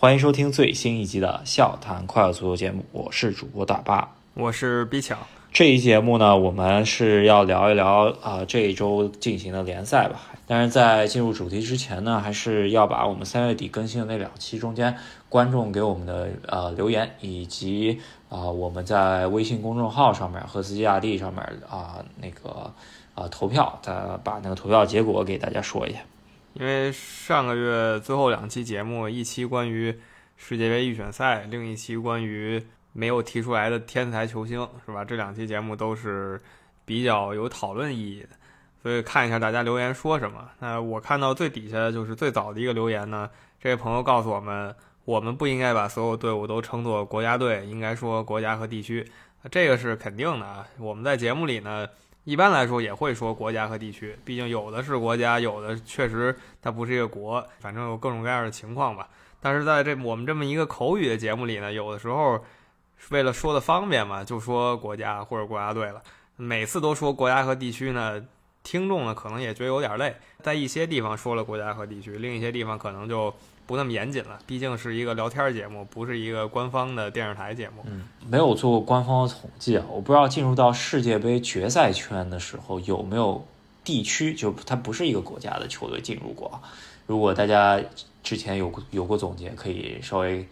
欢迎收听最新一集的《笑谈快乐足球》节目，我是主播大巴，我是 B 强。这一节目呢，我们是要聊一聊啊这一周进行的联赛吧。但是在进入主题之前呢，还是要把我们三月底更新的那两期中间观众给我们的呃留言，以及啊我们在微信公众号上面和斯基亚蒂上面啊那个啊投票，再把那个投票结果给大家说一下。因为上个月最后两期节目，一期关于世界杯预选赛，另一期关于没有提出来的天才球星，是吧？这两期节目都是比较有讨论意义的，所以看一下大家留言说什么。那我看到最底下就是最早的一个留言呢，这位朋友告诉我们，我们不应该把所有队伍都称作国家队，应该说国家和地区。这个是肯定的啊。我们在节目里呢。一般来说也会说国家和地区，毕竟有的是国家，有的确实它不是一个国，反正有各种各样的情况吧。但是在这我们这么一个口语的节目里呢，有的时候为了说的方便嘛，就说国家或者国家队了。每次都说国家和地区呢，听众呢可能也觉得有点累。在一些地方说了国家和地区，另一些地方可能就。不那么严谨了，毕竟是一个聊天节目，不是一个官方的电视台节目。嗯，没有做过官方的统计啊，我不知道进入到世界杯决赛圈的时候有没有地区，就它不是一个国家的球队进入过。如果大家之前有有过总结，可以稍微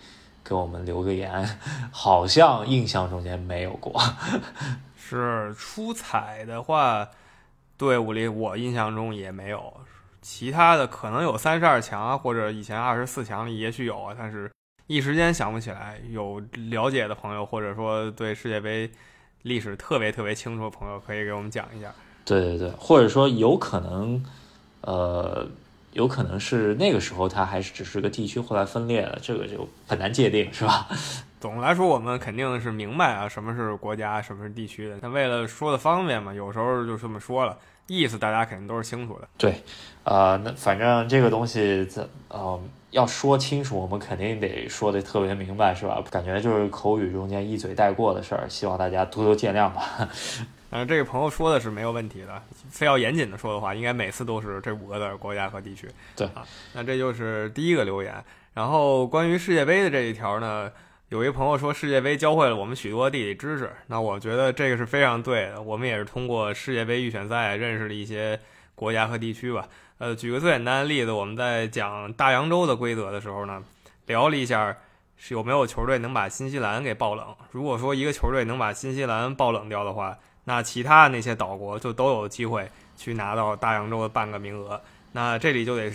给我们留个言。好像印象中间没有过。是出彩的话，队伍里我印象中也没有。其他的可能有三十二强啊，或者以前二十四强里也许有啊，但是一时间想不起来。有了解的朋友，或者说对世界杯历史特别特别清楚的朋友，可以给我们讲一下。对对对，或者说有可能，呃，有可能是那个时候它还是只是个地区，后来分裂了，这个就很难界定，是吧？总的来说，我们肯定是明白啊，什么是国家，什么是地区的。那为了说的方便嘛，有时候就这么说了。意思大家肯定都是清楚的。对，呃，那反正这个东西，这呃要说清楚，我们肯定得说的特别明白，是吧？感觉就是口语中间一嘴带过的事儿，希望大家多多见谅吧。嗯，这个朋友说的是没有问题的，非要严谨的说的话，应该每次都是这五个字：国家和地区。对啊，那这就是第一个留言。然后关于世界杯的这一条呢？有一朋友说世界杯教会了我们许多地理知识，那我觉得这个是非常对的。我们也是通过世界杯预选赛认识了一些国家和地区吧。呃，举个最简单的例子，我们在讲大洋洲的规则的时候呢，聊了一下是有没有球队能把新西兰给爆冷。如果说一个球队能把新西兰爆冷掉的话，那其他那些岛国就都有机会去拿到大洋洲的半个名额。那这里就得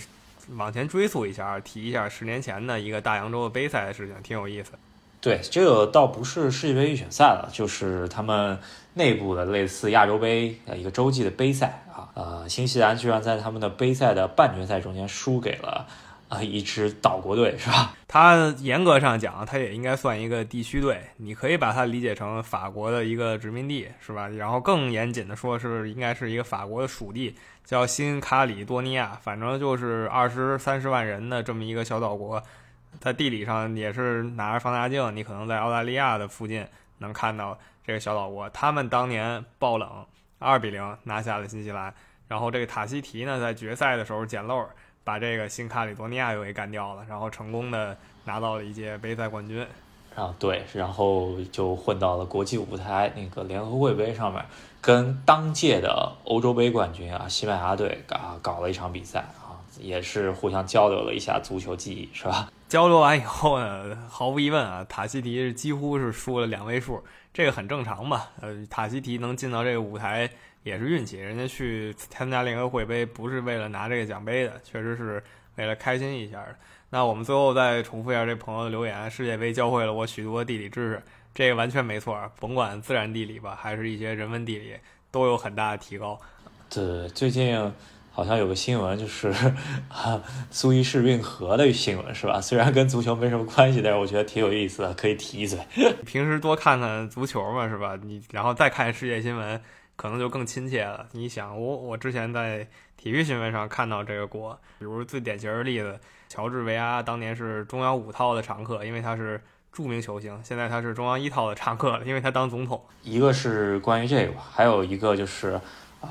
往前追溯一下，提一下十年前的一个大洋洲的杯赛的事情，挺有意思。对，这个倒不是世界杯预选赛了，就是他们内部的类似亚洲杯呃一个洲际的杯赛啊。呃，新西兰居然在他们的杯赛的半决赛中间输给了啊一支岛国队，是吧？它严格上讲，它也应该算一个地区队，你可以把它理解成法国的一个殖民地，是吧？然后更严谨的说，是应该是一个法国的属地，叫新卡里多尼亚，反正就是二十三十万人的这么一个小岛国。在地理上也是拿着放大镜，你可能在澳大利亚的附近能看到这个小岛国。他们当年爆冷，二比零拿下了新西兰。然后这个塔西提呢，在决赛的时候捡漏，把这个新卡里多尼亚又给干掉了，然后成功的拿到了一届杯赛冠军。啊，对，然后就混到了国际舞台，那个联合会杯上面，跟当届的欧洲杯冠军啊西班牙队啊搞了一场比赛啊，也是互相交流了一下足球技艺，是吧？交流完以后呢，毫无疑问啊，塔西提是几乎是输了两位数，这个很正常吧？呃，塔西提能进到这个舞台也是运气，人家去参加联合会杯不是为了拿这个奖杯的，确实是为了开心一下。那我们最后再重复一下这朋友的留言：世界杯教会了我许多地理知识，这个完全没错，甭管自然地理吧，还是一些人文地理，都有很大的提高。对，最近。好像有个新闻，就是 苏伊士运河的新闻，是吧？虽然跟足球没什么关系，但是我觉得挺有意思的，可以提一嘴。平时多看看足球嘛，是吧？你然后再看世界新闻，可能就更亲切了。你想，我我之前在体育新闻上看到这个国，比如最典型的例子，乔治维阿当年是中央五套的常客，因为他是著名球星；现在他是中央一套的常客，因为他当总统。一个是关于这个，还有一个就是。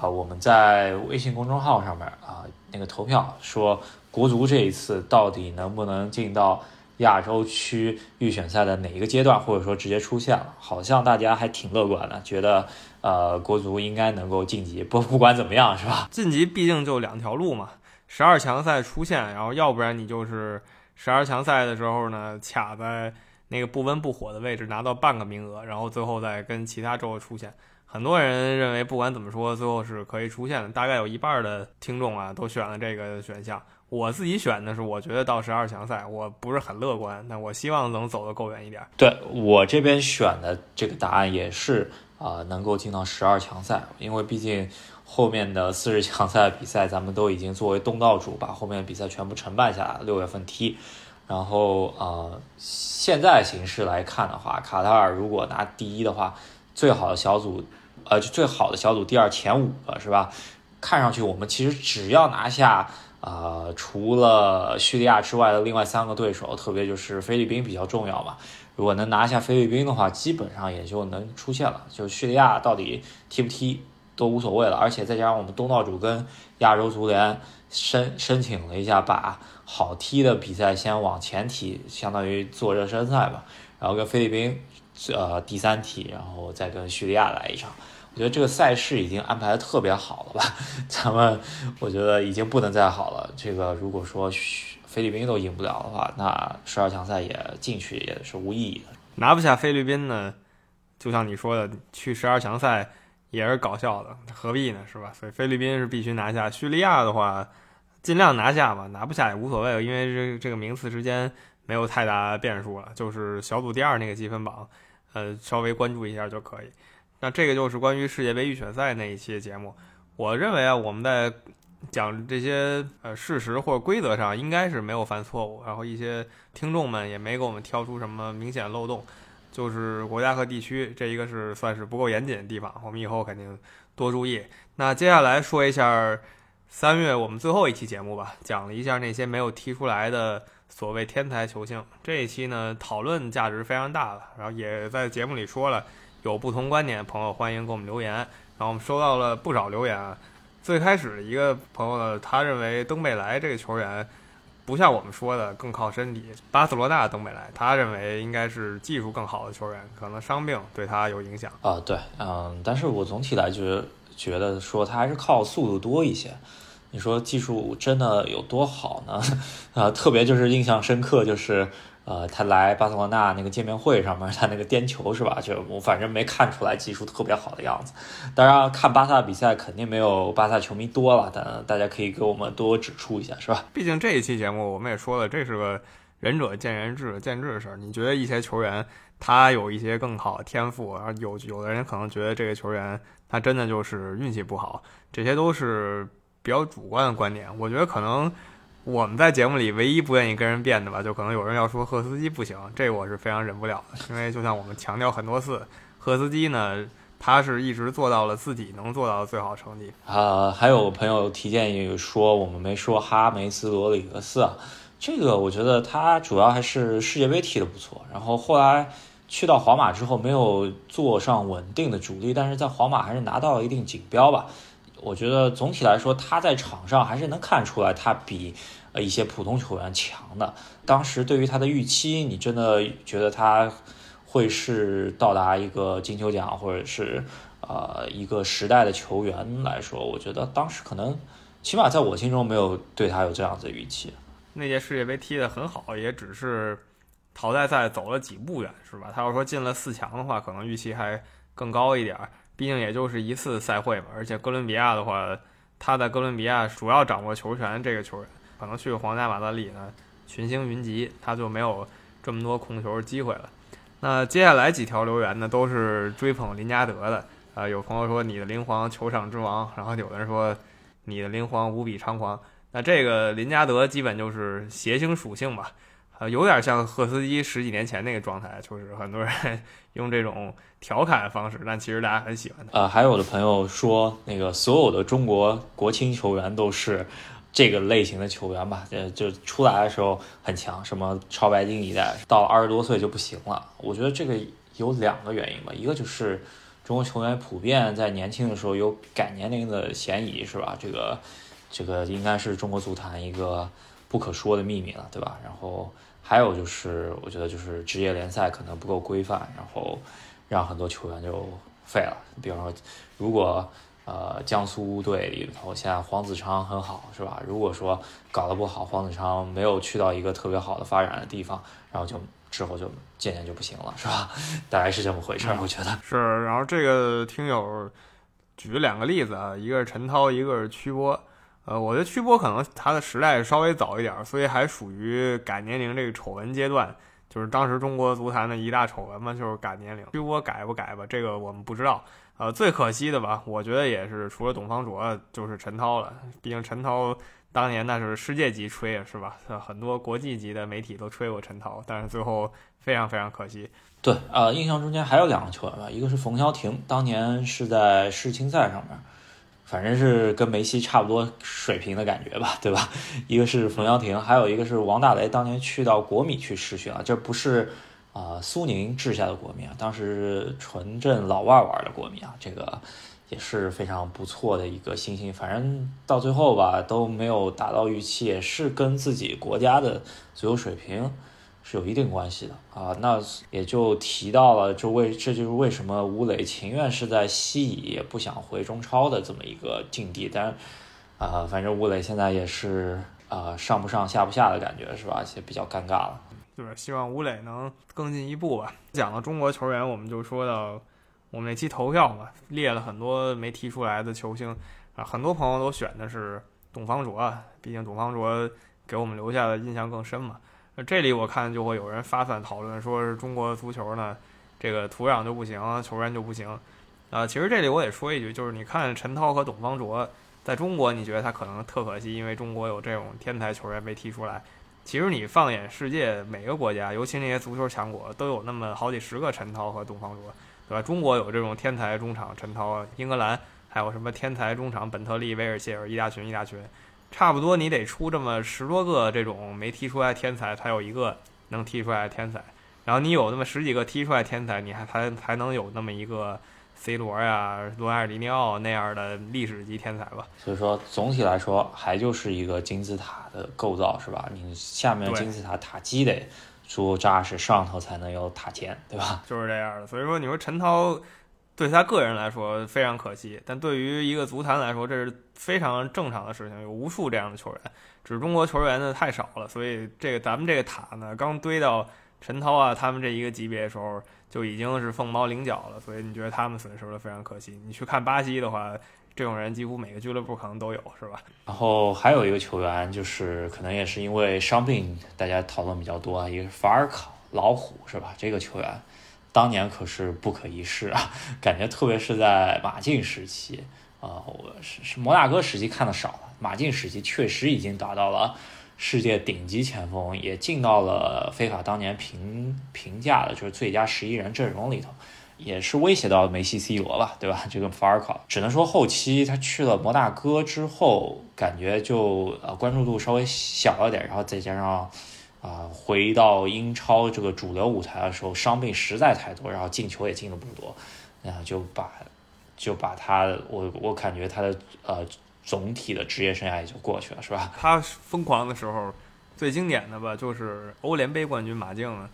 啊，我们在微信公众号上面啊，那个投票说国足这一次到底能不能进到亚洲区预选赛的哪一个阶段，或者说直接出现了？好像大家还挺乐观的，觉得呃国足应该能够晋级。不不管怎么样，是吧？晋级毕竟就两条路嘛，十二强赛出现，然后要不然你就是十二强赛的时候呢卡在那个不温不火的位置拿到半个名额，然后最后再跟其他州出现。很多人认为不管怎么说，最后是可以出现的。大概有一半的听众啊都选了这个选项。我自己选的是，我觉得到十二强赛，我不是很乐观，但我希望能走得够远一点。对我这边选的这个答案也是啊，能够进到十二强赛，因为毕竟后面的四十强赛比赛，咱们都已经作为东道主把后面的比赛全部承办下来，六月份踢。然后啊，现在形势来看的话，卡塔尔如果拿第一的话，最好的小组，呃，就最好的小组第二前五个是吧？看上去我们其实只要拿下。啊，除了叙利亚之外的另外三个对手，特别就是菲律宾比较重要嘛。如果能拿下菲律宾的话，基本上也就能出现了。就叙利亚到底踢不踢都无所谓了。而且再加上我们东道主跟亚洲足联申 申请了一下，把好踢的比赛先往前踢，相当于做热身赛吧。然后跟菲律宾呃第三踢，然后再跟叙利亚来一场。我觉得这个赛事已经安排的特别好了吧？咱们我觉得已经不能再好了。这个如果说菲律宾都赢不了的话，那十二强赛也进去也是无意义的。拿不下菲律宾呢，就像你说的，去十二强赛也是搞笑的，何必呢？是吧？所以菲律宾是必须拿下。叙利亚的话，尽量拿下吧，拿不下也无所谓，因为这这个名次之间没有太大变数了，就是小组第二那个积分榜，呃，稍微关注一下就可以。那这个就是关于世界杯预选赛那一期节目。我认为啊，我们在讲这些呃事实或者规则上应该是没有犯错误，然后一些听众们也没给我们挑出什么明显漏洞，就是国家和地区这一个是算是不够严谨的地方，我们以后肯定多注意。那接下来说一下三月我们最后一期节目吧，讲了一下那些没有踢出来的所谓天才球星。这一期呢，讨论价值非常大了，然后也在节目里说了。有不同观点的朋友，欢迎给我们留言。然后我们收到了不少留言。最开始一个朋友呢，他认为登贝莱这个球员不像我们说的更靠身体。巴塞罗那登贝莱，他认为应该是技术更好的球员，可能伤病对他有影响啊。对，嗯，但是我总体来觉觉得说他还是靠速度多一些。你说技术真的有多好呢？啊，特别就是印象深刻就是。呃，他来巴塞罗那那个见面会上面，他那个颠球是吧？就我反正没看出来技术特别好的样子。当然，看巴萨比赛肯定没有巴萨球迷多了，但大家可以给我们多指出一下，是吧？毕竟这一期节目我们也说了，这是个仁者见仁，智者见智的事儿。你觉得一些球员他有一些更好的天赋，然后有有的人可能觉得这个球员他真的就是运气不好，这些都是比较主观的观点。我觉得可能。我们在节目里唯一不愿意跟人辩的吧，就可能有人要说赫斯基不行，这我是非常忍不了的。因为就像我们强调很多次，赫斯基呢，他是一直做到了自己能做到的最好成绩。啊，还有朋友提建议说我们没说哈梅斯罗里格斯，这个我觉得他主要还是世界杯踢得不错，然后后来去到皇马之后没有做上稳定的主力，但是在皇马还是拿到了一定锦标吧。我觉得总体来说，他在场上还是能看出来他比呃一些普通球员强的。当时对于他的预期，你真的觉得他会是到达一个金球奖或者是呃一个时代的球员来说，我觉得当时可能起码在我心中没有对他有这样子的预期。那届世界杯踢得很好，也只是淘汰赛走了几步远，是吧？他要说进了四强的话，可能预期还更高一点儿。毕竟也就是一次赛会嘛，而且哥伦比亚的话，他在哥伦比亚主要掌握球权，这个球员可能去皇家马德里呢，群星云集，他就没有这么多控球机会了。那接下来几条留言呢，都是追捧林加德的。啊，有朋友说你的灵皇球场之王，然后有的人说你的灵皇无比猖狂。那这个林加德基本就是谐星属性吧。呃，有点像赫斯基十几年前那个状态，就是很多人 用这种调侃的方式，但其实大家很喜欢他。呃，还有的朋友说，那个所有的中国国青球员都是这个类型的球员吧？呃，就出来的时候很强，什么超白金一代，到二十多岁就不行了。我觉得这个有两个原因吧，一个就是中国球员普遍在年轻的时候有改年龄的嫌疑，是吧？这个这个应该是中国足坛一个不可说的秘密了，对吧？然后。还有就是我觉得就是职业联赛可能不够规范，然后让很多球员就废了。比方说，如果呃江苏队里头现在黄子昌很好，是吧？如果说搞得不好，黄子昌没有去到一个特别好的发展的地方，然后就之后就渐渐就不行了，是吧？大概是这么回事儿，我觉得 是。然后这个听友举了两个例子啊，一个是陈涛，一个是曲波。呃，我觉得曲波可能他的时代稍微早一点，所以还属于改年龄这个丑闻阶段，就是当时中国足坛的一大丑闻嘛，就是改年龄。曲波改不改吧，这个我们不知道。呃，最可惜的吧，我觉得也是除了董方卓，就是陈涛了。毕竟陈涛当年那是世界级吹啊，是吧？很多国际级的媒体都吹过陈涛，但是最后非常非常可惜。对，呃，印象中间还有两个球员吧，一个是冯潇霆，当年是在世青赛上面。反正是跟梅西差不多水平的感觉吧，对吧？一个是冯潇霆，还有一个是王大雷，当年去到国米去试训啊，这不是啊苏宁治下的国米啊，当时纯正老外玩的国米啊，这个也是非常不错的一个新星。反正到最后吧都没有达到预期，也是跟自己国家的足球水平。是有一定关系的啊，那也就提到了，就为这就是为什么吴磊情愿是在西乙，也不想回中超的这么一个境地。但啊，反正吴磊现在也是啊上不上下不下的感觉是吧？也比较尴尬了。就是希望吴磊能更进一步吧。讲到中国球员，我们就说到我们那期投票嘛，列了很多没提出来的球星啊，很多朋友都选的是董方卓，毕竟董方卓给我们留下的印象更深嘛。那这里我看就会有人发散讨论，说是中国足球呢，这个土壤就不行，球员就不行。啊，其实这里我得说一句，就是你看陈涛和董方卓在中国，你觉得他可能特可惜，因为中国有这种天才球员没踢出来。其实你放眼世界每个国家，尤其那些足球强国，都有那么好几十个陈涛和董方卓，对吧？中国有这种天才中场陈涛，英格兰还有什么天才中场本特利、威尔谢尔一大群一大群。差不多，你得出这么十多个这种没踢出来天才，才有一个能踢出来的天才。然后你有那么十几个踢出来天才，你还才才能有那么一个 C 罗呀、罗埃尔迪尼奥那样的历史级天才吧。所以说，总体来说，还就是一个金字塔的构造，是吧？你下面金字塔塔基得足够扎实，上头才能有塔尖，对吧？就是这样的。所以说，你说陈涛。对他个人来说非常可惜，但对于一个足坛来说，这是非常正常的事情。有无数这样的球员，只是中国球员呢太少了，所以这个咱们这个塔呢，刚堆到陈涛啊他们这一个级别的时候，就已经是凤毛麟角了。所以你觉得他们损失了非常可惜。你去看巴西的话，这种人几乎每个俱乐部可能都有，是吧？然后还有一个球员，就是可能也是因为伤病，大家讨论比较多啊，一个法尔考老虎，是吧？这个球员。当年可是不可一世啊，感觉特别是在马竞时期啊，我是是摩纳哥时期看的少了，马竞时期确实已经达到了世界顶级前锋，也进到了非法当年评评价的就是最佳十一人阵容里头，也是威胁到梅西、C 罗吧，对吧？这个法尔考，只能说后期他去了摩纳哥之后，感觉就呃关注度稍微小了点，然后再加上。啊，回到英超这个主流舞台的时候，伤病实在太多，然后进球也进的不多，然后就把就把他，我我感觉他的呃总体的职业生涯也就过去了，是吧？他疯狂的时候，最经典的吧，就是欧联杯冠军马竞，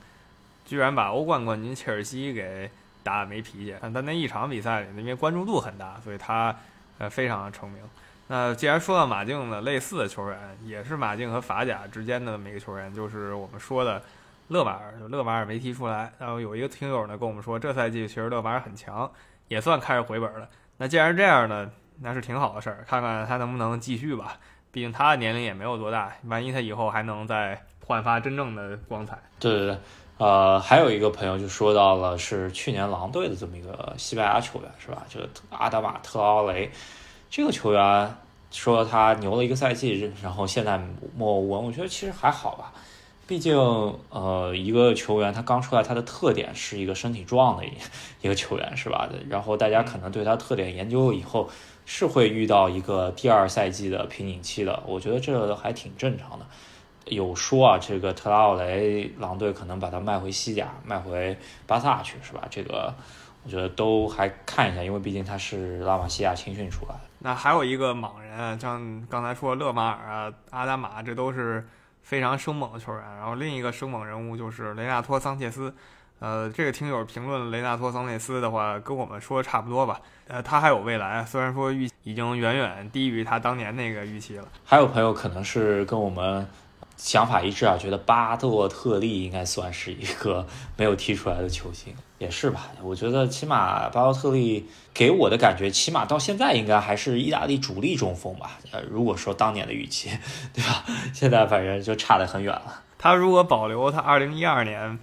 居然把欧冠冠军切尔西给打没脾气。但他那一场比赛里，因为关注度很大，所以他呃非常的成名。那既然说到马竞的类似的球员，也是马竞和法甲之间的每个球员，就是我们说的勒马尔。勒马尔没踢出来，然后有一个听友呢跟我们说，这赛季其实勒马尔很强，也算开始回本了。那既然这样呢，那是挺好的事儿，看看他能不能继续吧。毕竟他的年龄也没有多大，万一他以后还能再焕发真正的光彩。对对对，呃，还有一个朋友就说到了是去年狼队的这么一个西班牙球员，是吧？这个阿达马特奥雷。这个球员说他牛了一个赛季，然后现在默无闻，我觉得其实还好吧。毕竟，呃，一个球员他刚出来，他的特点是一个身体壮的一一个球员，是吧？然后大家可能对他特点研究以后，是会遇到一个第二赛季的瓶颈期的。我觉得这还挺正常的。有说啊，这个特拉奥雷狼队可能把他卖回西甲，卖回巴萨去，是吧？这个我觉得都还看一下，因为毕竟他是拉玛西亚青训出来的。那还有一个莽人，像刚才说勒马尔啊、阿达玛，这都是非常生猛的球员。然后另一个生猛人物就是雷纳托·桑切斯。呃，这个听友评论雷纳托·桑切斯的话，跟我们说的差不多吧。呃，他还有未来，虽然说预已经远远低于他当年那个预期了。还有朋友可能是跟我们想法一致啊，觉得巴洛特利应该算是一个没有踢出来的球星，也是吧？我觉得起码巴洛特利给我的感觉，起码到现在应该还是意大利主力中锋吧？呃，如果说当年的预期，对吧？现在反正就差得很远了。他如果保留他二零一二年。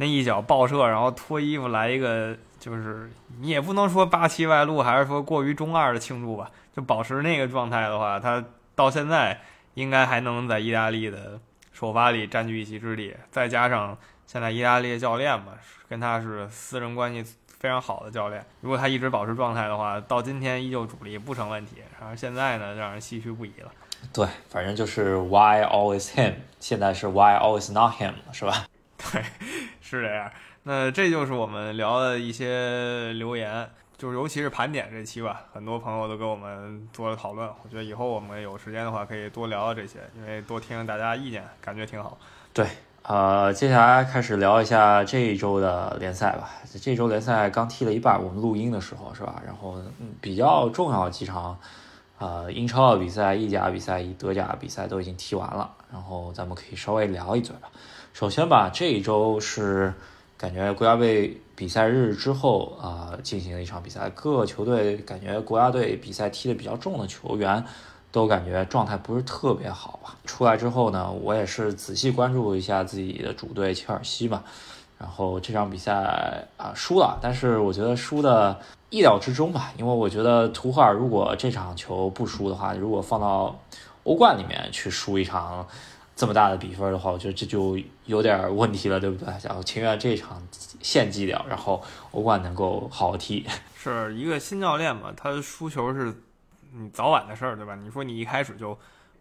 那一脚爆射，然后脱衣服来一个，就是你也不能说八七外露，还是说过于中二的庆祝吧。就保持那个状态的话，他到现在应该还能在意大利的首发里占据一席之地。再加上现在意大利教练嘛，跟他是私人关系非常好的教练，如果他一直保持状态的话，到今天依旧主力不成问题。然后现在呢，让人唏嘘不已了。对，反正就是 Why always him？现在是 Why always not him？是吧？对，是这样。那这就是我们聊的一些留言，就是尤其是盘点这期吧，很多朋友都跟我们做了讨论。我觉得以后我们有时间的话，可以多聊聊这些，因为多听听大家意见，感觉挺好。对，呃，接下来开始聊一下这一周的联赛吧。这周联赛刚踢了一半，我们录音的时候是吧？然后比较重要几场，呃，英超的比赛、意甲比赛、德甲比赛都已经踢完了，然后咱们可以稍微聊一嘴吧。首先吧，这一周是感觉国家队比赛日之后啊，进行了一场比赛。各球队感觉国家队比赛踢的比较重的球员，都感觉状态不是特别好吧。出来之后呢，我也是仔细关注一下自己的主队切尔西嘛。然后这场比赛啊输了，但是我觉得输的意料之中吧，因为我觉得图赫尔如果这场球不输的话，如果放到欧冠里面去输一场。这么大的比分的话，我觉得这就有点问题了，对不对？然后情愿这场献祭掉，然后欧冠能够好好踢。是一个新教练嘛，他输球是你早晚的事儿，对吧？你说你一开始就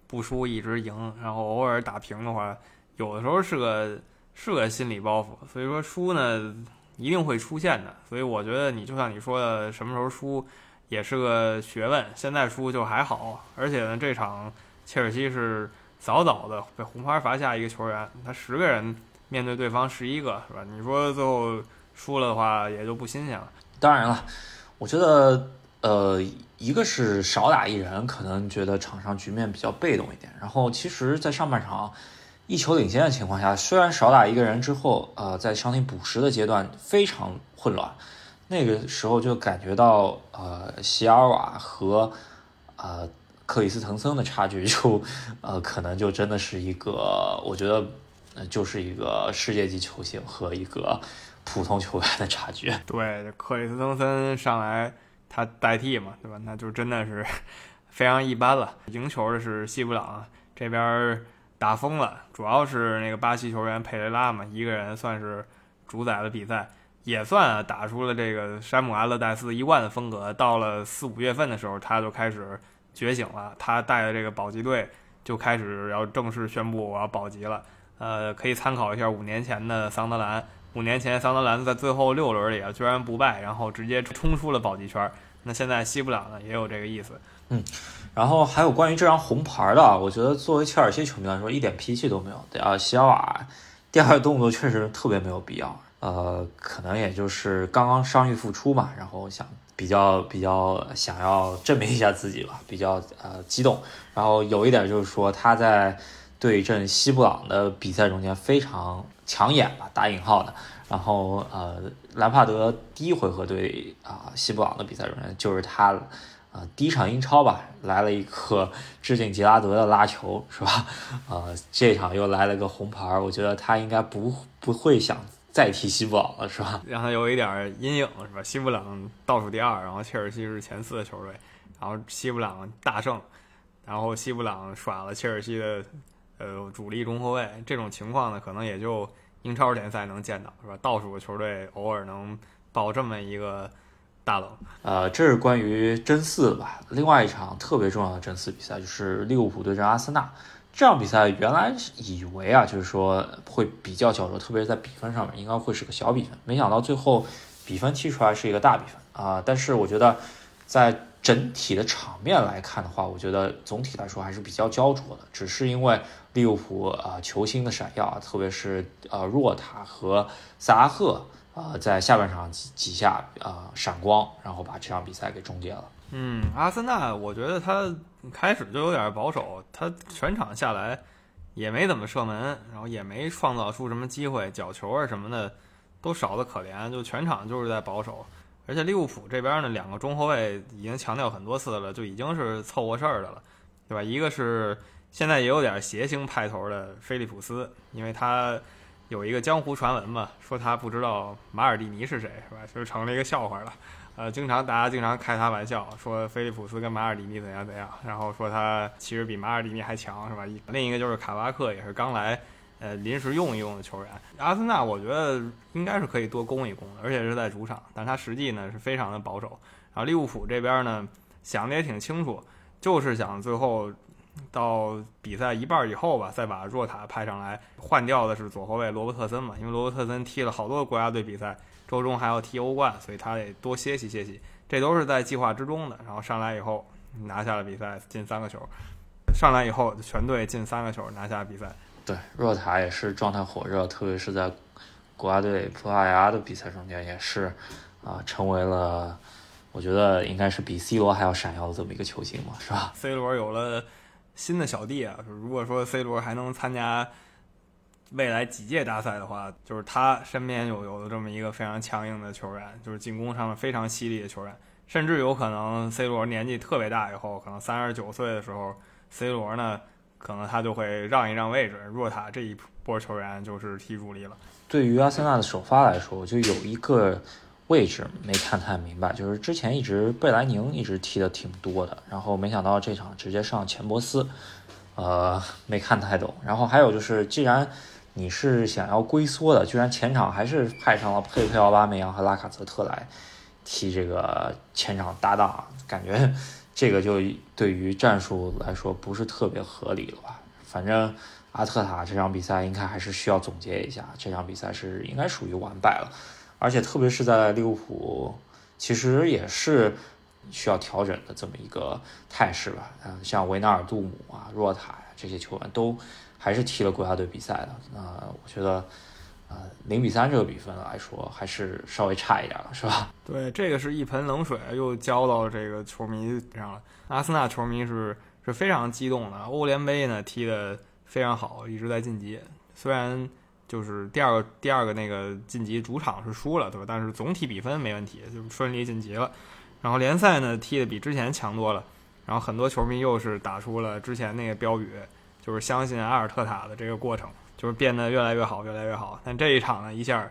不输，一直赢，然后偶尔打平的话，有的时候是个是个心理包袱。所以说输呢一定会出现的。所以我觉得你就像你说的，什么时候输也是个学问。现在输就还好，而且呢，这场切尔西是。早早的被红牌罚下一个球员，他十个人面对对方十一个，是吧？你说最后输了的话，也就不新鲜了。当然了，我觉得，呃，一个是少打一人，可能觉得场上局面比较被动一点。然后，其实，在上半场一球领先的情况下，虽然少打一个人之后，呃，在伤停补时的阶段非常混乱，那个时候就感觉到，呃，席尔瓦和，呃。克里斯滕森的差距就，呃，可能就真的是一个，我觉得，就是一个世界级球星和一个普通球员的差距。对，克里斯滕森上来他代替嘛，对吧？那就真的是 非常一般了。赢球的是西布朗这边打疯了，主要是那个巴西球员佩雷拉嘛，一个人算是主宰了比赛，也算打出了这个山姆阿勒代斯一贯的风格。到了四五月份的时候，他就开始。觉醒了，他带的这个保级队就开始要正式宣布我要保级了。呃，可以参考一下五年前的桑德兰。五年前桑德兰在最后六轮里啊，居然不败，然后直接冲出了保级圈。那现在西布朗呢，也有这个意思。嗯，然后还有关于这张红牌的，我觉得作为切尔西球迷来说，一点脾气都没有。对啊，席尔瓦第二个动作确实特别没有必要。呃，可能也就是刚刚伤愈复出嘛，然后想。比较比较想要证明一下自己吧，比较呃激动。然后有一点就是说他在对阵西布朗的比赛中间非常抢眼吧，打引号的。然后呃，兰帕德第一回合对啊西布朗的比赛中间，就是他呃第一场英超吧，来了一个致敬杰拉德的拉球，是吧？呃，这场又来了个红牌，我觉得他应该不不会想。再踢西布朗了是吧？让他有一点阴影是吧？西布朗倒数第二，然后切尔西是前四的球队，然后西布朗大胜，然后西布朗耍了切尔西的呃主力中后卫，这种情况呢，可能也就英超联赛能见到是吧？倒数球队偶尔能爆这么一个大冷。呃，这是关于争四吧？另外一场特别重要的争四比赛就是利物浦对阵阿森纳。这场比赛原来以为啊，就是说会比较焦灼，特别是在比分上面应该会是个小比分，没想到最后比分踢出来是一个大比分啊！但是我觉得在整体的场面来看的话，我觉得总体来说还是比较焦灼的。只是因为利物浦啊球星的闪耀啊，特别是呃若塔和萨拉赫啊在下半场几几下啊闪光，然后把这场比赛给终结了。嗯，阿森纳我觉得他开始就有点保守，他全场下来也没怎么射门，然后也没创造出什么机会，角球啊什么的都少得可怜，就全场就是在保守。而且利物浦这边呢，两个中后卫已经强调很多次了，就已经是凑合事儿的了，对吧？一个是现在也有点谐星派头的菲利普斯，因为他有一个江湖传闻嘛，说他不知道马尔蒂尼是谁，是吧？就成了一个笑话了。呃，经常大家经常开他玩笑，说菲利普斯跟马尔蒂尼怎样怎样，然后说他其实比马尔蒂尼还强，是吧？另一个就是卡巴克，也是刚来。呃，临时用一用的球员，阿森纳我觉得应该是可以多攻一攻的，而且是在主场，但他实际呢是非常的保守。然后利物浦这边呢想的也挺清楚，就是想最后到比赛一半以后吧，再把若塔派上来，换掉的是左后卫罗伯特森嘛，因为罗伯特森踢了好多国家队比赛，周中还要踢欧冠，所以他得多歇息歇息，这都是在计划之中的。然后上来以后拿下了比赛，进三个球，上来以后全队进三个球，拿下比赛。对，若塔也是状态火热，特别是在国家队葡萄牙的比赛中间，也是啊，成为了我觉得应该是比 C 罗还要闪耀的这么一个球星嘛，是吧？C 罗有了新的小弟啊，如果说 C 罗还能参加未来几届大赛的话，就是他身边有有了这么一个非常强硬的球员，就是进攻上面非常犀利的球员，甚至有可能 C 罗年纪特别大以后，可能三十九岁的时候，C 罗呢？可能他就会让一让位置，若塔这一波球员就是踢主力了。对于阿森纳的首发来说，就有一个位置没看太明白，就是之前一直贝莱宁一直踢的挺多的，然后没想到这场直接上钱伯斯，呃，没看太懂。然后还有就是，既然你是想要龟缩的，居然前场还是派上了佩佩奥巴梅扬和拉卡泽特来踢这个前场搭档，感觉。这个就对于战术来说不是特别合理了吧？反正阿特塔这场比赛应该还是需要总结一下，这场比赛是应该属于完败了，而且特别是在利物浦，其实也是需要调整的这么一个态势吧。嗯，像维纳尔杜姆啊、若塔呀这些球员都还是踢了国家队比赛的，那我觉得。呃，零比三这个比分来说，还是稍微差一点了，是吧？对，这个是一盆冷水又浇到这个球迷上了。阿森纳球迷是是非常激动的。欧联杯呢踢得非常好，一直在晋级。虽然就是第二个第二个那个晋级主场是输了，对吧？但是总体比分没问题，就顺利晋级了。然后联赛呢踢得比之前强多了。然后很多球迷又是打出了之前那个标语，就是相信阿尔特塔的这个过程。就是变得越来越好，越来越好。但这一场呢，一下，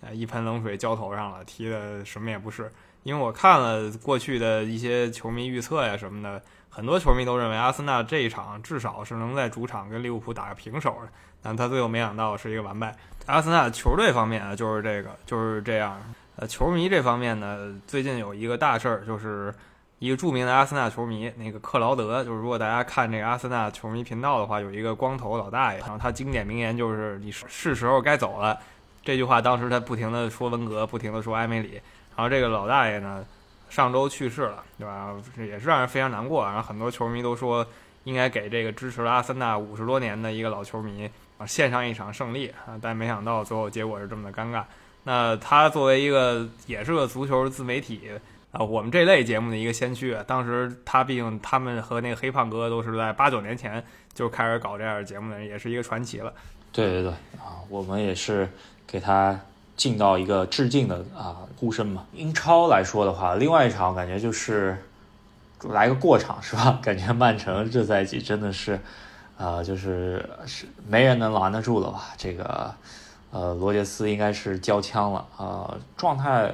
呃，一盆冷水浇头上了，踢的什么也不是。因为我看了过去的一些球迷预测呀什么的，很多球迷都认为阿森纳这一场至少是能在主场跟利物浦打个平手的。但他最后没想到是一个完败。阿森纳球队方面啊，就是这个，就是这样。呃，球迷这方面呢，最近有一个大事儿，就是。一个著名的阿森纳球迷，那个克劳德，就是如果大家看这个阿森纳球迷频道的话，有一个光头老大爷，然后他经典名言就是“你是时候该走了”。这句话当时他不停的说温格，不停的说埃梅里，然后这个老大爷呢，上周去世了，对吧？也是让人非常难过。然后很多球迷都说，应该给这个支持阿森纳五十多年的一个老球迷啊献上一场胜利啊，但没想到最后结果是这么的尴尬。那他作为一个也是个足球自媒体。啊，我们这类节目的一个先驱，当时他毕竟他们和那个黑胖哥都是在八九年前就开始搞这样的节目的人，也是一个传奇了。对对对，啊，我们也是给他尽到一个致敬的啊呼声嘛。英超来说的话，另外一场感觉就是来个过场是吧？感觉曼城这赛季真的是，啊，就是是没人能拦得住了吧？这个呃，罗杰斯应该是交枪了啊，状态。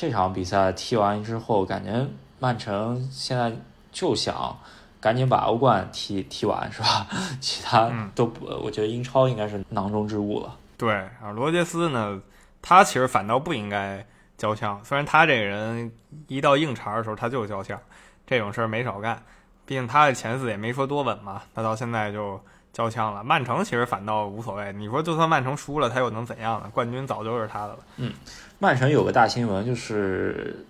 这场比赛踢完之后，感觉曼城现在就想赶紧把欧冠踢踢完，是吧？其他都不，我觉得英超应该是囊中之物了。对，然后罗杰斯呢，他其实反倒不应该交枪，虽然他这个人一到硬茬的时候他就交枪，这种事儿没少干。毕竟他的前四也没说多稳嘛，他到现在就交枪了。曼城其实反倒无所谓，你说就算曼城输了，他又能怎样呢？冠军早就是他的了。嗯。曼城有个大新闻，就是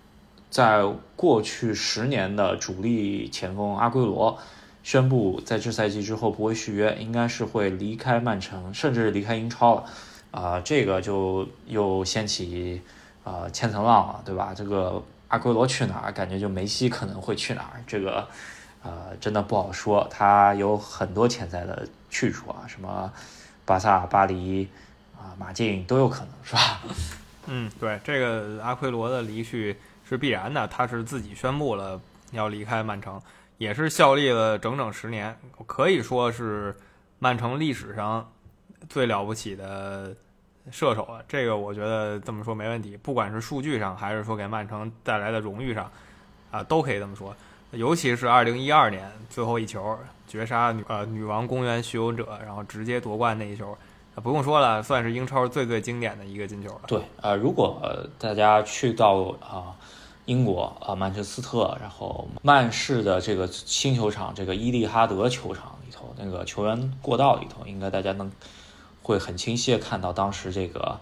在过去十年的主力前锋阿圭罗宣布在这赛季之后不会续约，应该是会离开曼城，甚至离开英超了。啊，这个就又掀起啊千层浪了，对吧？这个阿圭罗去哪儿，感觉就梅西可能会去哪儿，这个呃真的不好说。他有很多潜在的去处啊，什么巴萨、巴黎啊、马竞都有可能，是吧？嗯，对，这个阿奎罗的离去。是必然的，他是自己宣布了要离开曼城，也是效力了整整十年，可以说是曼城历史上最了不起的射手了。这个我觉得这么说没问题，不管是数据上还是说给曼城带来的荣誉上，啊，都可以这么说。尤其是二零一二年最后一球绝杀女呃女王公园巡游者，然后直接夺冠那一球，不用说了，算是英超最最经典的一个进球了。对，呃，如果大家去到啊。英国啊，曼彻斯特，然后曼市的这个新球场，这个伊利哈德球场里头，那个球员过道里头，应该大家能会很清晰的看到当时这个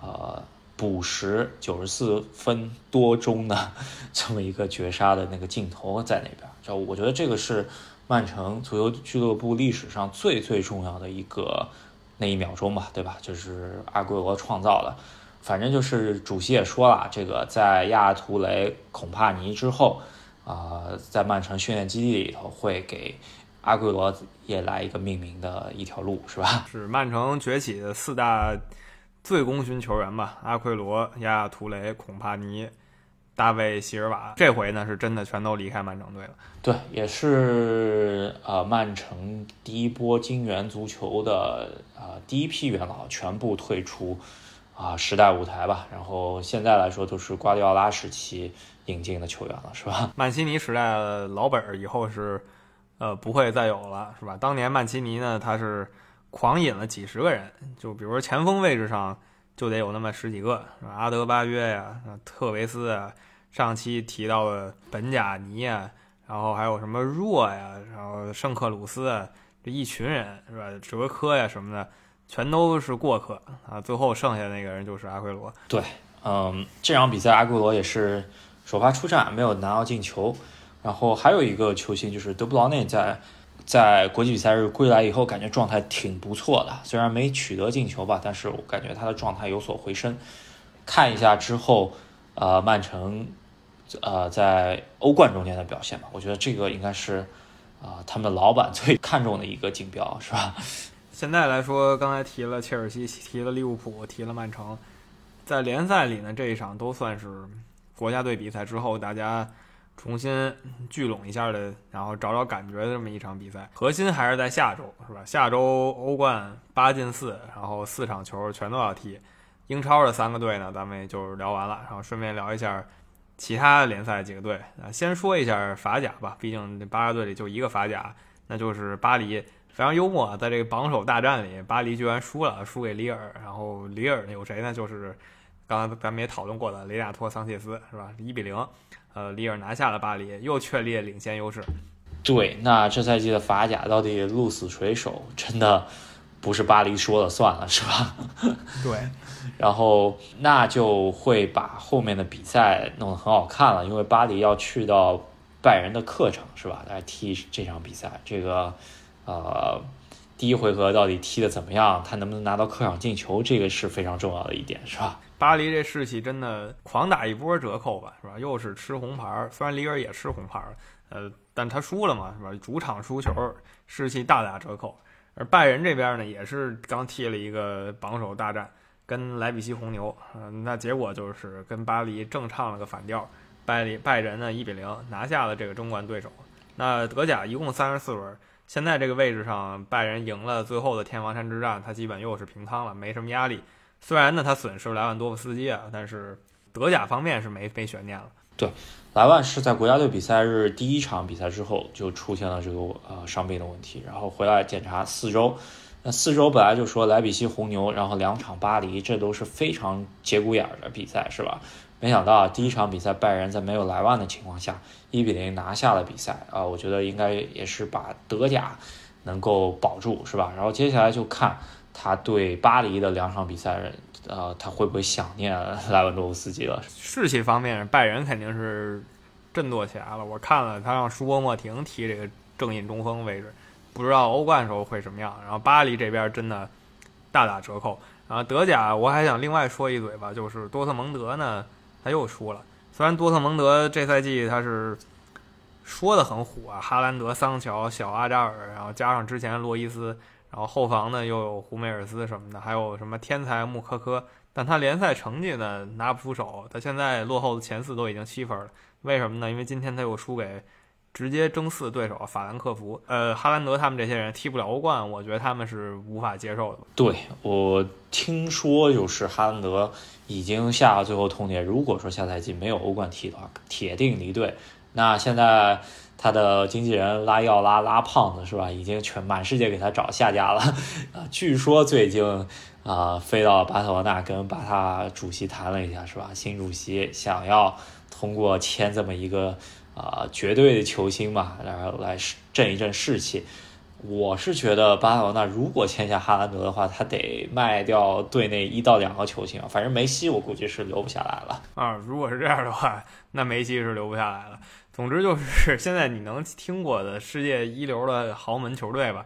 呃补时九十四分多钟的 这么一个绝杀的那个镜头在那边。就我觉得这个是曼城足球俱乐部历史上最最重要的一个那一秒钟吧，对吧？就是阿圭罗创造的。反正就是主席也说了，这个在亚图雷、孔帕尼之后，啊，在曼城训练基地里头会给阿圭罗也来一个命名的一条路，是吧？是曼城崛起的四大最功勋球员吧？阿奎罗、亚亚图雷、孔帕尼、大卫席尔瓦，这回呢是真的全都离开曼城队了。对，也是呃，曼城第一波金元足球的啊第一批元老全部退出。啊，时代舞台吧，然后现在来说都是瓜迪奥拉时期引进的球员了，是吧？曼奇尼时代老本儿以后是，呃，不会再有了，是吧？当年曼奇尼呢，他是狂引了几十个人，就比如说前锋位置上就得有那么十几个，是吧阿德巴约呀、特维斯啊，上期提到的本贾尼啊，然后还有什么若呀，然后圣克鲁斯啊，这一群人是吧？哲科呀什么的。全都是过客啊！最后剩下那个人就是阿圭罗。对，嗯，这场比赛阿圭罗也是首发出战，没有拿到进球。然后还有一个球星就是德布劳内，在在国际比赛日归来以后，感觉状态挺不错的。虽然没取得进球吧，但是我感觉他的状态有所回升。看一下之后，呃，曼城呃在欧冠中间的表现吧，我觉得这个应该是啊他们的老板最 看重的一个锦标，是吧？现在来说，刚才提了切尔西，提了利物浦，提了曼城，在联赛里呢，这一场都算是国家队比赛之后大家重新聚拢一下的，然后找找感觉的这么一场比赛。核心还是在下周，是吧？下周欧冠八进四，然后四场球全都要踢。英超的三个队呢，咱们也就聊完了，然后顺便聊一下其他联赛几个队啊。先说一下法甲吧，毕竟这八个队里就一个法甲，那就是巴黎。非常幽默，在这个榜首大战里，巴黎居然输了，输给里尔。然后里尔有谁呢？就是刚才咱们也讨论过的雷亚托桑切斯，是吧？一比零，呃，里尔拿下了巴黎，又确立了领先优势。对，那这赛季的法甲到底鹿死谁手？真的不是巴黎说了算了，是吧？对，然后那就会把后面的比赛弄得很好看了，因为巴黎要去到拜仁的客场，是吧？来踢这场比赛，这个。呃，第一回合到底踢的怎么样？他能不能拿到客场进球？这个是非常重要的一点，是吧？巴黎这士气真的狂打一波折扣吧，是吧？又是吃红牌，虽然里尔也吃红牌，呃，但他输了嘛，是吧？主场输球，士气大打折扣。而拜仁这边呢，也是刚踢了一个榜首大战，跟莱比锡红牛，嗯，那结果就是跟巴黎正唱了个反调，拜里拜仁呢一比零拿下了这个争冠对手。那德甲一共三十四轮。现在这个位置上，拜仁赢了最后的天王山之战，他基本又是平仓了，没什么压力。虽然呢，他损失了莱万多夫斯基啊，但是德甲方面是没没悬念了。对，莱万是在国家队比赛日第一场比赛之后就出现了这个呃伤病的问题，然后回来检查四周。那四周本来就说莱比锡红牛，然后两场巴黎，这都是非常节骨眼儿的比赛，是吧？没想到第一场比赛拜仁在没有莱万的情况下，一比零拿下了比赛啊！我觉得应该也是把德甲能够保住，是吧？然后接下来就看他对巴黎的两场比赛呃，他会不会想念 莱万多夫斯基了？士气方面，拜仁肯定是振作起来了。我看了他让舒波莫廷踢这个正印中锋位置，不知道欧冠时候会什么样。然后巴黎这边真的大打折扣。然后德甲我还想另外说一嘴吧，就是多特蒙德呢，他又输了。虽然多特蒙德这赛季他是说的很虎啊，哈兰德、桑乔、小阿扎尔，然后加上之前洛伊斯，然后后防呢又有胡梅尔斯什么的，还有什么天才穆科科，但他联赛成绩呢拿不出手，他现在落后的前四都已经七分了。为什么呢？因为今天他又输给。直接争四对手法兰克福，呃，哈兰德他们这些人踢不了欧冠，我觉得他们是无法接受的。对我听说，就是哈兰德已经下了最后通牒，如果说下赛季没有欧冠踢的话，铁定离队。那现在他的经纪人拉要拉拉胖子是吧？已经全满世界给他找下家了 啊！据说最近啊，飞到巴塞罗那跟巴萨主席谈了一下是吧？新主席想要通过签这么一个。啊，绝对的球星嘛，然后来振一振士气。我是觉得巴塞罗那如果签下哈兰德的话，他得卖掉队内一到两个球星啊。反正梅西我估计是留不下来了啊。如果是这样的话，那梅西是留不下来了。总之就是现在你能听过的世界一流的豪门球队吧，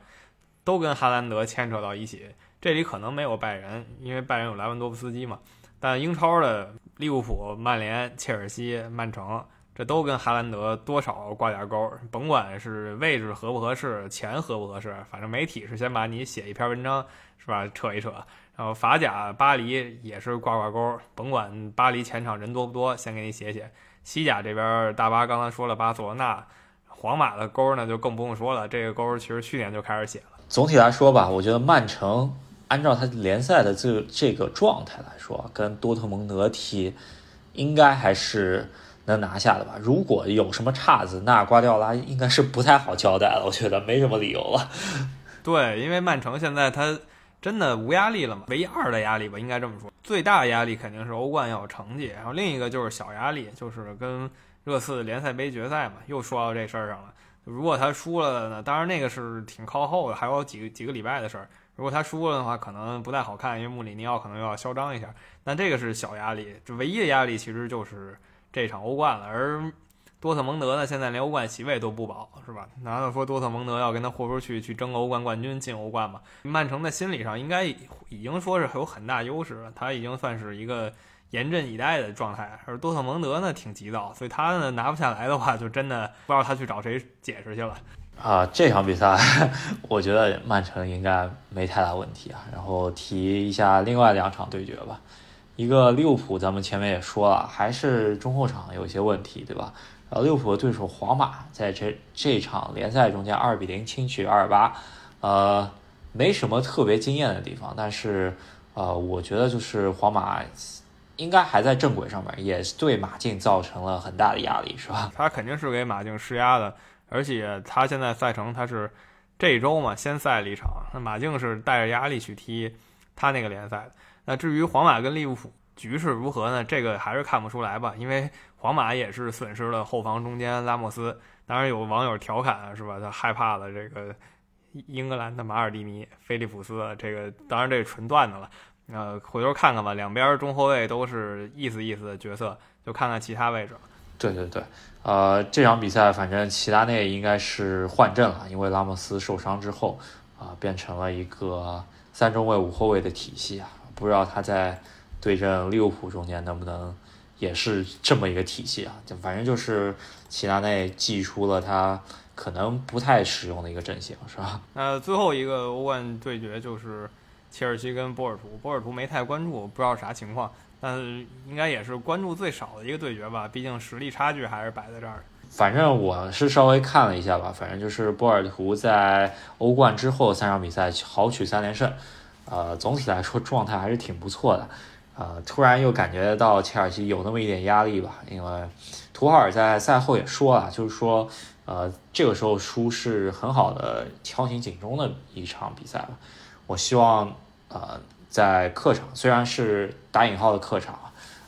都跟哈兰德牵扯到一起。这里可能没有拜仁，因为拜仁有莱万多夫斯基嘛。但英超的利物浦、曼联、切尔西、曼城。这都跟哈兰德多少挂点钩，甭管是位置合不合适，钱合不合适，反正媒体是先把你写一篇文章，是吧？扯一扯，然后法甲巴黎也是挂挂钩，甭管巴黎前场人多不多，先给你写写。西甲这边大巴刚才说了巴塞罗那、皇马的钩呢，就更不用说了，这个钩其实去年就开始写了。总体来说吧，我觉得曼城按照他联赛的这这个状态来说，跟多特蒙德踢，应该还是。能拿下的吧？如果有什么岔子，那瓜迪奥拉应该是不太好交代了。我觉得没什么理由了。对，因为曼城现在他真的无压力了嘛，唯一二的压力吧，应该这么说。最大的压力肯定是欧冠要有成绩，然后另一个就是小压力，就是跟热刺联赛杯决赛嘛，又说到这事儿上了。如果他输了呢？当然那个是挺靠后的，还有几个几个礼拜的事儿。如果他输了的话，可能不太好看，因为穆里尼奥可能又要嚣张一下。但这个是小压力，这唯一的压力其实就是。这场欧冠了，而多特蒙德呢，现在连欧冠席位都不保，是吧？难道说多特蒙德要跟他豁出去去争欧冠冠军进欧冠吗？曼城在心理上应该已经说是有很大优势了，他已经算是一个严阵以待的状态，而多特蒙德呢挺急躁，所以他呢拿不下来的话，就真的不知道他去找谁解释去了。啊，这场比赛 我觉得曼城应该没太大问题啊。然后提一下另外两场对决吧。一个利物浦，咱们前面也说了，还是中后场有一些问题，对吧？然后利物浦的对手皇马在这这场联赛中间二比零轻取阿尔巴，呃，没什么特别惊艳的地方，但是呃，我觉得就是皇马应该还在正轨上面，也对马竞造成了很大的压力，是吧？他肯定是给马竞施压的，而且他现在赛程他是这周嘛先赛了一场，那马竞是带着压力去踢他那个联赛的。那至于皇马跟利物浦局势如何呢？这个还是看不出来吧，因为皇马也是损失了后防中间拉莫斯。当然有网友调侃是吧？他害怕了这个英格兰的马尔蒂尼、菲利普斯。这个当然这是纯段子了。呃，回头看看吧，两边中后卫都是意思意思的角色，就看看其他位置。对对对，呃，这场比赛反正齐达内应该是换阵了，因为拉莫斯受伤之后啊，变成了一个三中卫五后卫的体系啊。不知道他在对阵利物浦中间能不能也是这么一个体系啊？就反正就是齐达内祭出了他可能不太实用的一个阵型，是吧？那 最后一个欧冠对决就是切尔西跟波尔图，波尔图没太关注，不知道啥情况，但应该也是关注最少的一个对决吧？毕竟实力差距还是摆在这儿。反正我是稍微看了一下吧，反正就是波尔图在欧冠之后三场比赛豪取三连胜。呃，总体来说状态还是挺不错的，呃，突然又感觉到切尔西有那么一点压力吧，因为图赫尔在赛后也说了，就是说，呃，这个时候输是很好的敲醒警钟的一场比赛了。我希望，呃，在客场，虽然是打引号的客场，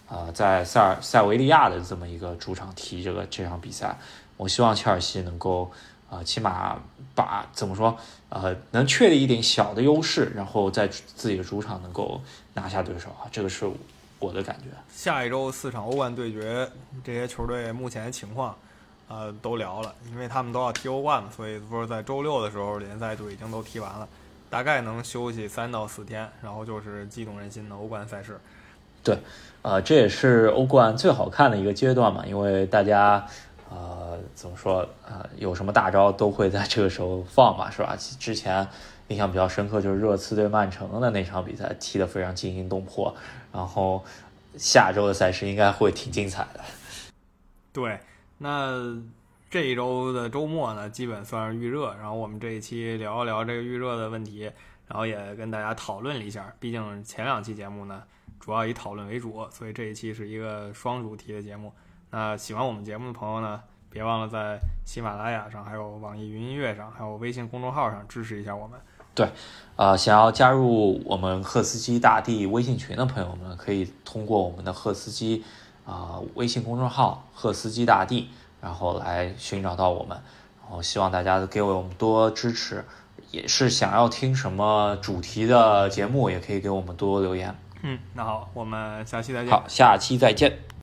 呃，在塞尔塞维利亚的这么一个主场踢这个这场比赛，我希望切尔西能够。啊，起码把怎么说呃能确立一点小的优势，然后在自己的主场能够拿下对手啊，这个是我的感觉。下一周四场欧冠对决，这些球队目前情况，呃，都聊了，因为他们都要踢欧冠嘛，所以说在周六的时候联赛就已经都踢完了，大概能休息三到四天，然后就是激动人心的欧冠赛事。对，呃，这也是欧冠最好看的一个阶段嘛，因为大家。呃，怎么说？呃，有什么大招都会在这个时候放嘛，是吧？之前印象比较深刻就是热刺对曼城的那场比赛，踢得非常惊心动魄。然后下周的赛事应该会挺精彩的。对，那这一周的周末呢，基本算是预热。然后我们这一期聊一聊这个预热的问题，然后也跟大家讨论了一下。毕竟前两期节目呢，主要以讨论为主，所以这一期是一个双主题的节目。那喜欢我们节目的朋友呢，别忘了在喜马拉雅上、还有网易云音乐上、还有微信公众号上支持一下我们。对，呃，想要加入我们赫斯基大帝微信群的朋友们，可以通过我们的赫斯基啊微信公众号“赫斯基大帝”，然后来寻找到我们。然后希望大家给我们多支持，也是想要听什么主题的节目，也可以给我们多多留言。嗯，那好，我们下期再见。好，下期再见。